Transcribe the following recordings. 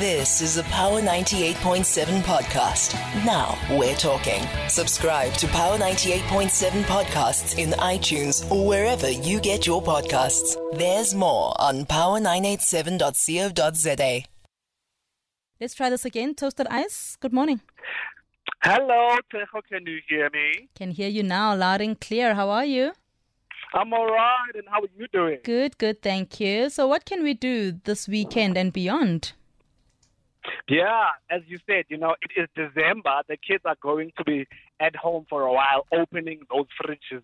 This is a Power 98.7 podcast. Now we're talking. Subscribe to Power 98.7 podcasts in iTunes or wherever you get your podcasts. There's more on power987.co.za. Let's try this again. Toasted Ice, good morning. Hello, Tshego, can you hear me? Can hear you now loud and clear. How are you? I'm all right, and how are you doing? Good, good, thank you. So, what can we do this weekend and beyond? Yeah, as you said, you know, it is December. The kids are going to be at home for a while, opening those fridges.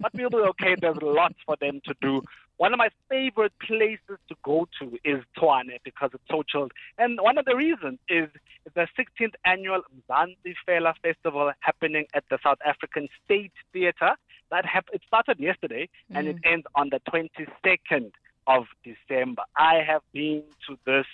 But we'll be okay. There's lots for them to do. One of my favorite places to go to is Tshwane because it's so chilled. And one of the reasons is the 16th annual Mzansi Fela Festival happening at the South African State Theatre. That hap- it started yesterday mm. and it mm. ends on the 22nd of December. I have been to this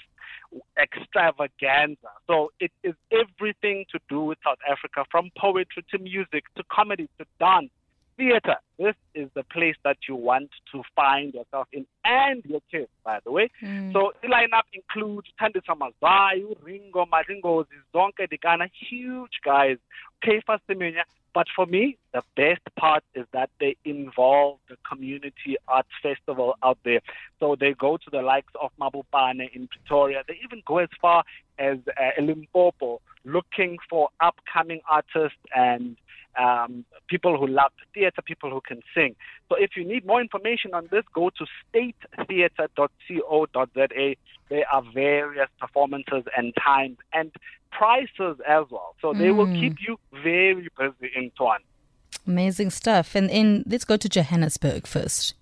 extravaganza. So it is everything to do with South Africa, from poetry to music to comedy to dance, theater. This is the place that you want to find yourself in and your kids, by the way. Mm. So the lineup includes Thandiswa Mazwai, Ringo, Maringo, Zonke Dikana, huge guys, Caiphus Semenya, but for me, the best part is that they involve the community arts festival out there. So they go to the likes of Mabopane in Pretoria. They even go as far as uh, Limpopo looking for upcoming artists and um, people who love theater, people who can sing. So if you need more information on this, go to statetheatre.co.za. There are various performances and times and prices as well. So they mm. will keep you very busy in Tshwane. Amazing stuff. And in let's go to Johannesburg first.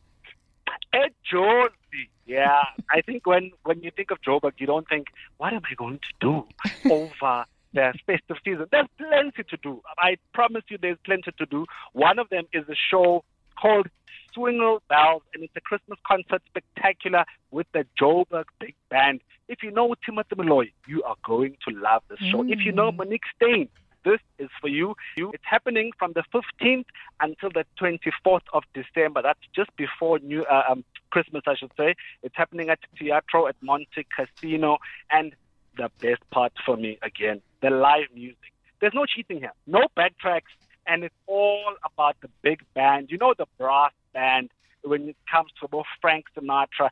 At Jersey, yeah. I think when, when you think of Joburg, you don't think, what am I going to do over the festive season. There's plenty to do. I promise you there's plenty to do. One of them is a show called Swingle Bells, and it's a Christmas concert spectacular with the Joburg Big Band. If you know Timothy Moloi, you are going to love this show. Mm. If you know mm. Monique Steyn, this is for you. It's happening from the 15th until the 24th of December. That's just before New uh, um, Christmas, I should say. It's happening at Teatro at Monte Casino, and the best part for me again the live music. There's no cheating here, no backtracks, and it's all about the big band. You know, the brass band when it comes to both Frank Sinatra,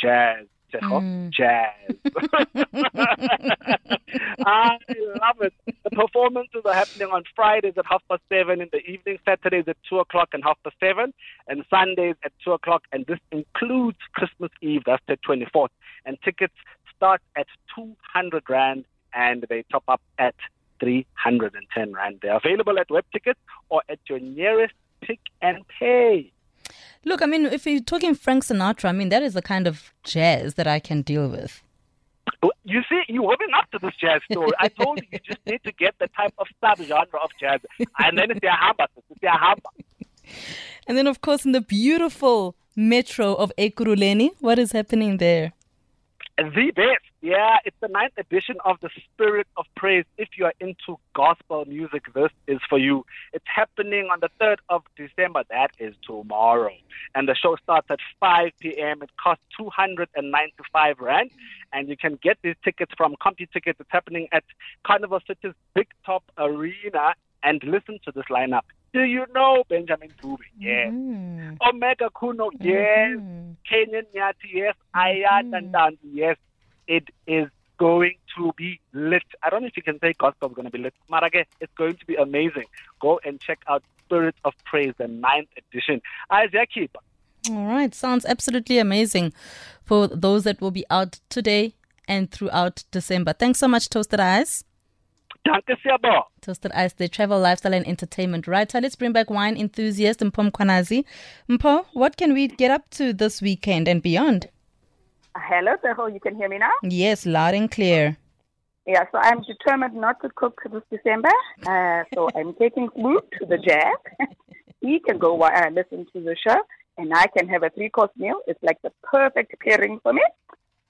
jazz. Mm. Jazz. I love it. The performances are happening on Fridays at half past seven in the evening, Saturdays at two o'clock and half past seven, and Sundays at two o'clock. And this includes Christmas Eve, that's the 24th. And tickets start at 200 Rand and they top up at 310 Rand. They're available at web tickets or at your nearest Pick n Pay. Look, I mean, if you're talking Frank Sinatra, I mean, that is the kind of jazz that I can deal with. You see, you're warming up to this jazz story. I told you, you just need to get the type of sub-genre of jazz. And then it's their hamba. It's hamba. And then, of course, in the beautiful metro of Ekurhuleni, what is happening there? The best. Yeah, it's the ninth edition of the Spirit of Praise. If you are into gospel music, this is for you. It's happening on the 3rd of December. That is tomorrow. And the show starts at 5 p.m. It costs 295 Rand. And you can get these tickets from CompuTickets. It's happening at Carnival City's Big Top Arena. And listen to this lineup. Do you know Benjamin Dube? Yes. Mm. Omega Khunou? Yes. Mm. Kenyan Nyati? Yes. Ayat mm. and Yes. It is going to be lit. I don't know if you can say gospel is going to be lit. Marage, it's going to be amazing. Go and check out Spirit of Praise, the ninth edition. Isaac All right. Sounds absolutely amazing for those that will be out today and throughout December. Thanks so much, Toasted Eyes. Danke sehr, Toasted Ice, the travel, lifestyle, and entertainment writer. Let's bring back wine enthusiast Mpho Mkhwanazi. Mpho, what can we get up to this weekend and beyond? Hello, Tshego. You can hear me now? Yes, loud and clear. Yeah, so I'm determined not to cook this December. Uh, so I'm taking Luke to the jazz. he can go uh, listen to the show, and I can have a three course meal. It's like the perfect pairing for me.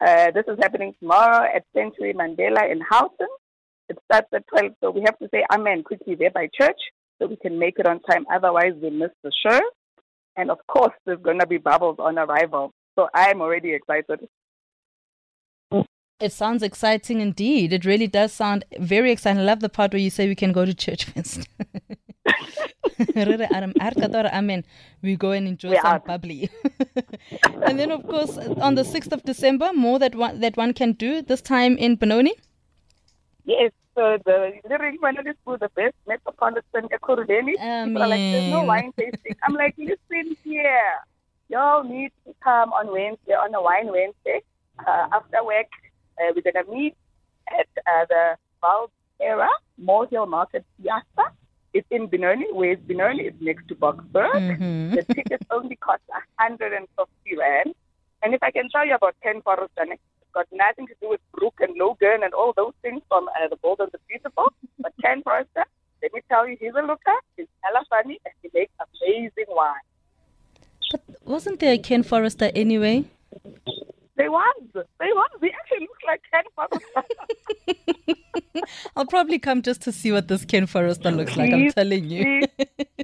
Uh, this is happening tomorrow at Sanctuary Mandela in Houghton. It starts at 12, so we have to say Amen quickly there by church so we can make it on time. Otherwise, we miss the show. And of course, there's going to be bubbles on arrival. So I'm already excited. It sounds exciting indeed. It really does sound very exciting. I love the part where you say we can go to church first. I mean, we go and enjoy We some bubbly. and then, of course, on the 6th of December, more that one, that one can do, this time in Benoni. Yes, so the lyric finally school, the best metropolitan Ekurhuleni. I People are like, there's no wine tasting. I'm like, listen here. Y'all need to come on Wednesday, on a wine Wednesday. Uh, after work, uh, we're going to meet at uh, the Valterra Hill Market Piazza. It's in Benoni. Where's Benoni? It's next to Boksburg. Mhm. The tickets only cost 150 rand. And if I can tell you about Ken Forrest, and it's got nothing to do with Brooke and Logan and all those things from uh, The Bold and the Beautiful. But Ken Forrester, let me tell you, he's a looker. He's hella funny, and he makes amazing wine. But wasn't there a Ken Forrester anyway? They was. They was. He actually looks like Ken Forrester. I'll probably come just to see what this Ken Forrester looks like. I'm telling you.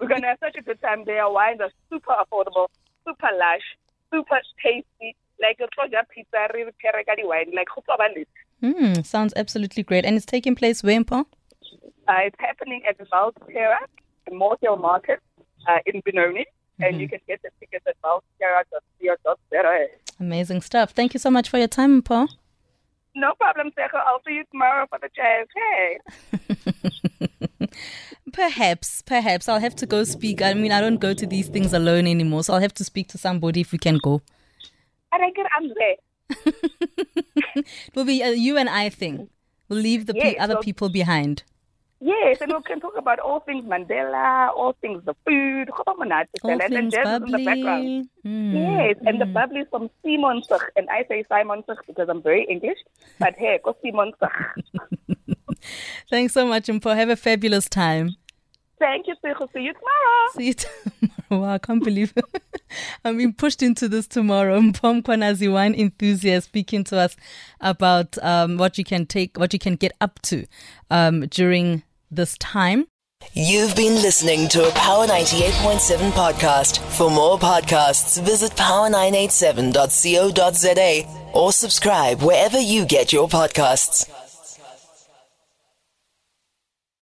We're going to have such a good time there. Wines are super affordable, super lush, super tasty. Like a Troja pizza, real Peregadi wine, like Hupabali. Hmm, sounds absolutely great. And it's taking place where, Paul? Uh, it's happening at the Valterra, the Motel Market uh, in Benoni. And you can get the tickets at valterra.co.za. Amazing stuff. Thank you so much for your time, Paul. No problem, Tshego. I'll see you tomorrow for the jazz. Hey. Perhaps, perhaps I'll have to go speak. I mean, I don't go to these things alone anymore, so I'll have to speak to somebody if we can go. I reckon I'm there. It will be a you and I thing. We'll leave the pe- other so- people behind. Yes, and we can talk about all things Mandela, all things the food, All and then things jazz is in the background. Mm. Yes, and the bubbly is from Simonsig, and I say Simon because I'm very English, but hey, go Simonsig. Thanks so much, Mpho. Have a fabulous time. Thank you. See you tomorrow. See you tomorrow. Wow, I can't believe I'm being pushed into this tomorrow. Mpho Mkhwanazi, wine enthusiast, speaking to us about um, what you can take, what you can get up to um, during this time. You've been listening to a Power 98.7 podcast. For more podcasts, visit power987.co.za or subscribe wherever you get your podcasts.